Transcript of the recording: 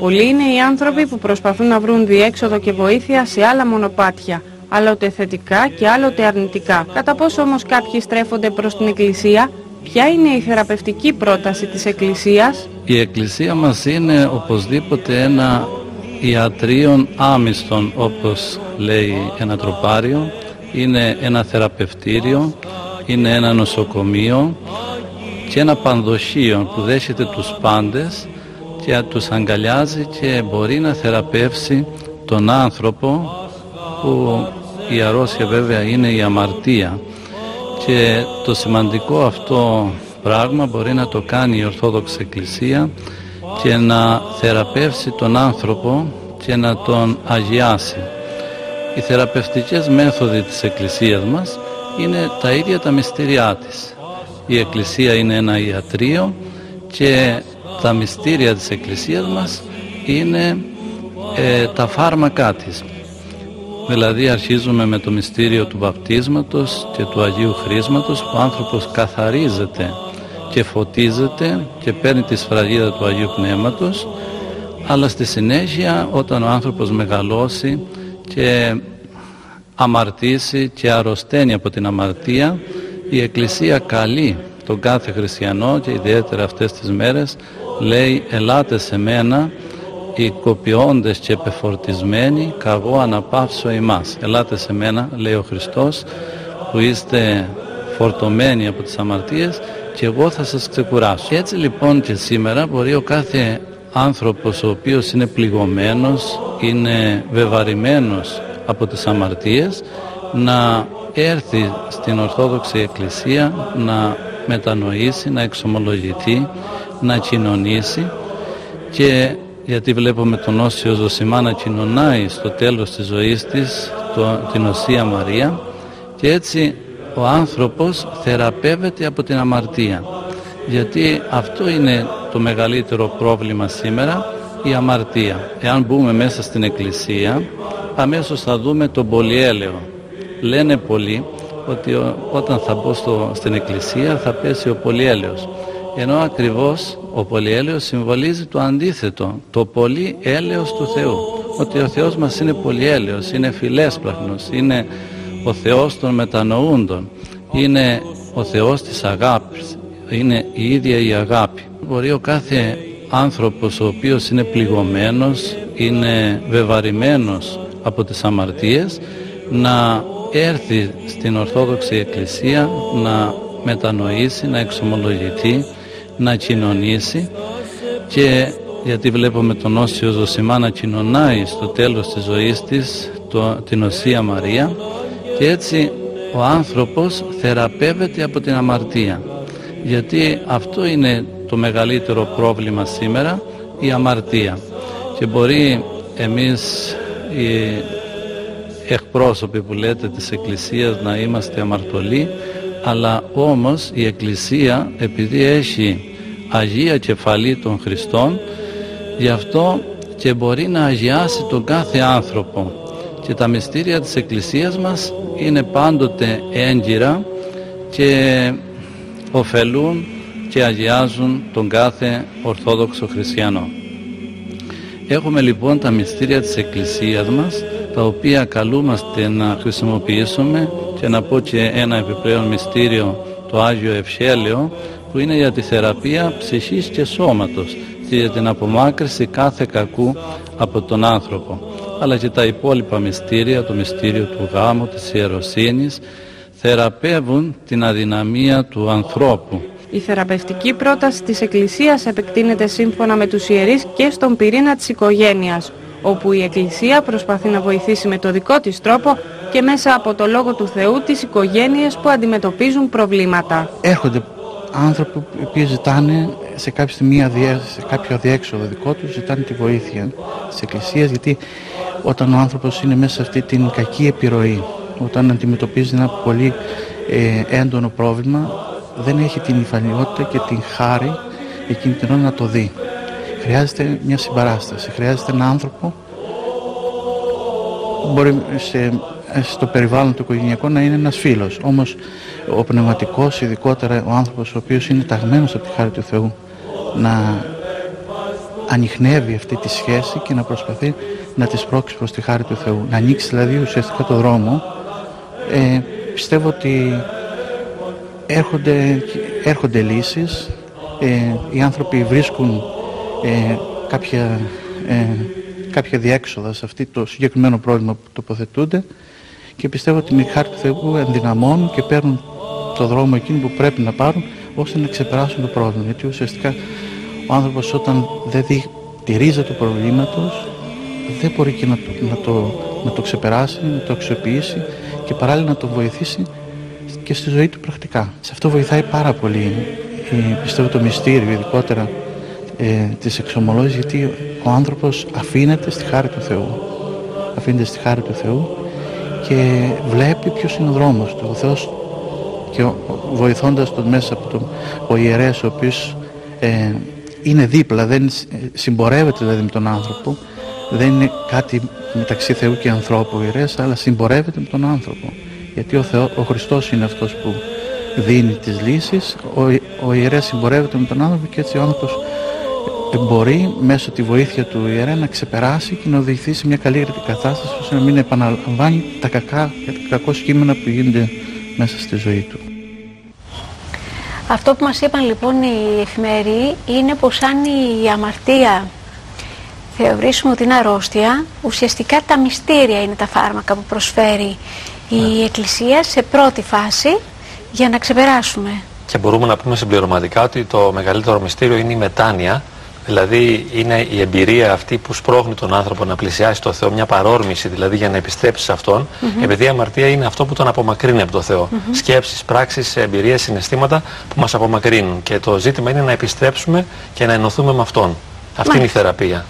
Πολλοί είναι οι άνθρωποι που προσπαθούν να βρουν διέξοδο και βοήθεια σε άλλα μονοπάτια, άλλοτε θετικά και άλλοτε αρνητικά. Κατά πόσο όμως κάποιοι στρέφονται προς την Εκκλησία, ποια είναι η θεραπευτική πρόταση της Εκκλησίας; Η Εκκλησία μας είναι οπωσδήποτε ένα ιατρίων άμυστον όπως λέει ένα τροπάριο, είναι ένα θεραπευτήριο, είναι ένα νοσοκομείο και ένα πανδοχείο που δέχεται τους πάντες και τους αγκαλιάζει και μπορεί να θεραπεύσει τον άνθρωπο που η αρρώστια βέβαια είναι η αμαρτία και το σημαντικό αυτό πράγμα μπορεί να το κάνει η Ορθόδοξη Εκκλησία και να θεραπεύσει τον άνθρωπο και να τον αγιάσει. Οι θεραπευτικές μέθοδοι της Εκκλησίας μας είναι τα ίδια τα μυστήριά της. Η Εκκλησία είναι ένα ιατρείο και τα μυστήρια της Εκκλησίας μας είναι ε, τα φάρμακά της. Δηλαδή αρχίζουμε με το μυστήριο του βαπτίσματος και του Αγίου Χρήσματος που ο άνθρωπος καθαρίζεται και φωτίζεται και παίρνει τη σφραγίδα του Αγίου Πνεύματος αλλά στη συνέχεια όταν ο άνθρωπος μεγαλώσει και αμαρτήσει και αρρωσταίνει από την αμαρτία η Εκκλησία καλεί τον κάθε χριστιανό και ιδιαίτερα αυτές τις μέρες λέει ελάτε σε μένα οι κοπιώντες και επεφορτισμένοι καγώ αναπαύσω εμάς ελάτε σε μένα λέει ο Χριστός που είστε φορτωμένοι από τις αμαρτίες και εγώ θα σας ξεκουράσω. Και έτσι λοιπόν και σήμερα μπορεί ο κάθε άνθρωπος ο οποίος είναι πληγωμένος, είναι βεβαρημένος από τις αμαρτίες να έρθει στην Ορθόδοξη Εκκλησία να μετανοήσει, να εξομολογηθεί, να κοινωνήσει και γιατί βλέπουμε τον Όσιο Ζωσιμά να κοινωνάει στο τέλος της ζωής της το, την Οσία Μαρία. Και έτσι ο άνθρωπος θεραπεύεται από την αμαρτία. Γιατί αυτό είναι το μεγαλύτερο πρόβλημα σήμερα η αμαρτία. Εάν μπούμε μέσα στην εκκλησία αμέσως θα δούμε τον πολυέλαιο. Λένε πολλοί ότι όταν θα μπω στο, στην εκκλησία θα πέσει ο πολυέλαιος ενώ ακριβώς ο πολυέλαιος συμβολίζει το αντίθετο το πολύ έλεος του Θεού. Ότι ο Θεός μας είναι πολυέλαιος, είναι φιλέσπλαχνος, είναι ο Θεός των μετανοούντων είναι ο Θεός της αγάπης είναι η ίδια η αγάπη. Μπορεί ο κάθε άνθρωπος ο οποίος είναι πληγωμένος είναι βεβαρημένος από τις αμαρτίες να έρθει στην Ορθόδοξη Εκκλησία να μετανοήσει, να εξομολογηθεί να κοινωνήσει και γιατί βλέπουμε τον Όσιο Ζωσιμά να κοινωνάει στο τέλος της ζωής της το, την Οσία Μαρία και έτσι ο άνθρωπος θεραπεύεται από την αμαρτία. Γιατί αυτό είναι το μεγαλύτερο πρόβλημα σήμερα η αμαρτία. Και μπορεί εμείς οι εκπρόσωποι που λέτε της Εκκλησίας να είμαστε αμαρτωλοί αλλά όμως η Εκκλησία επειδή έχει Αγία Κεφαλή των Χριστών γι' αυτό και μπορεί να αγιάσει τον κάθε άνθρωπο και τα μυστήρια της Εκκλησίας μας είναι πάντοτε έγκυρα και ωφελούν και αγιάζουν τον κάθε Ορθόδοξο Χριστιανό. Έχουμε λοιπόν τα μυστήρια της Εκκλησίας μας τα οποία καλούμαστε να χρησιμοποιήσουμε και να πω και ένα επιπλέον μυστήριο το Άγιο Ευσέλαιο που είναι για τη θεραπεία ψυχής και σώματος και για την απομάκρυση κάθε κακού από τον άνθρωπο αλλά και τα υπόλοιπα μυστήρια, το μυστήριο του γάμου, της ιεροσύνης θεραπεύουν την αδυναμία του ανθρώπου. Η θεραπευτική πρόταση της Εκκλησίας επεκτείνεται σύμφωνα με τους ιερείς και στον πυρήνα της οικογένειας όπου η Εκκλησία προσπαθεί να βοηθήσει με το δικό της τρόπο και μέσα από το Λόγο του Θεού τις οικογένειες που αντιμετωπίζουν προβλήματα. Έρχονται άνθρωποι που ζητάνε σε κάποια στιγμή σε κάποιο αδιέξοδο δικό τους ζητάνε τη βοήθεια της Εκκλησίας γιατί όταν ο άνθρωπος είναι μέσα σε αυτή την κακή επιρροή όταν αντιμετωπίζει ένα πολύ ε, έντονο πρόβλημα δεν έχει την υφανιότητα και την χάρη εκείνη την ώρα να το δει χρειάζεται μια συμπαράσταση χρειάζεται ένα άνθρωπο μπορεί σε, στο περιβάλλον του οικογενειακού να είναι ένας φίλος όμως ο πνευματικός ειδικότερα ο άνθρωπος ο οποίος είναι ταγμένος από τη χάρη του Θεού να ανοιχνεύει αυτή τη σχέση και να προσπαθεί να της σπρώξει προς τη χάρη του Θεού. Να ανοίξει δηλαδή ουσιαστικά το δρόμο. Ε, πιστεύω ότι έρχονται, έρχονται λύσεις, ε, οι άνθρωποι βρίσκουν ε, κάποια, ε, κάποια διέξοδα σε αυτό το συγκεκριμένο πρόβλημα που τοποθετούνται και πιστεύω ότι με χάρη του Θεού ενδυναμώνουν και παίρνουν το δρόμο εκείνο που πρέπει να πάρουν ώστε να ξεπεράσουν το πρόβλημα. Γιατί ουσιαστικά ο άνθρωπος όταν δεν δει τη ρίζα του προβλήματος δεν μπορεί και να το, να το, να το ξεπεράσει, να το αξιοποιήσει και παράλληλα να τον βοηθήσει και στη ζωή του πρακτικά. Σε αυτό βοηθάει πάρα πολύ ε, πιστεύω το μυστήριο ειδικότερα ε, της εξομολόγησης γιατί ο άνθρωπος αφήνεται στη χάρη του Θεού. Αφήνεται στη χάρη του Θεού και βλέπει ποιος είναι ο δρόμος του. Ο Θεός και βοηθώντας τον μέσα από τον ο ιερέας ο οποίος ε, είναι δίπλα, δεν συμπορεύεται δηλαδή με τον άνθρωπο, δεν είναι κάτι μεταξύ Θεού και ανθρώπου ο ιερέας, αλλά συμπορεύεται με τον άνθρωπο. Γιατί ο, Θεό, ο Χριστός είναι αυτός που δίνει τις λύσεις, ο, ο ιερέας συμπορεύεται με τον άνθρωπο και έτσι ο άνθρωπος μπορεί μέσω τη βοήθεια του ιερέα να ξεπεράσει και να οδηγηθεί σε μια καλύτερη κατάσταση ώστε να μην επαναλαμβάνει τα κακά και τα κακό κείμενα που γίνονται μέσα στη ζωή του. Αυτό που μας είπαν λοιπόν οι εφημεροί είναι πως αν η αμαρτία θεωρήσουμε ότι είναι αρρώστια, ουσιαστικά τα μυστήρια είναι τα φάρμακα που προσφέρει η ναι. Εκκλησία σε πρώτη φάση για να ξεπεράσουμε. Και μπορούμε να πούμε συμπληρωματικά ότι το μεγαλύτερο μυστήριο είναι η μετάνοια, δηλαδή είναι η εμπειρία αυτή που σπρώχνει τον άνθρωπο να πλησιάσει το Θεό, μια παρόρμηση δηλαδή για να επιστρέψει σε Αυτόν, επειδή η αμαρτία είναι αυτό που τον απομακρύνει από το Θεό. Mm -hmm. Σκέψεις, πράξεις, εμπειρίες, συναισθήματα που μας απομακρύνουν και το ζήτημα είναι να επιστρέψουμε και να ενωθούμε με Αυτόν. Αυτή είναι η θεραπεία.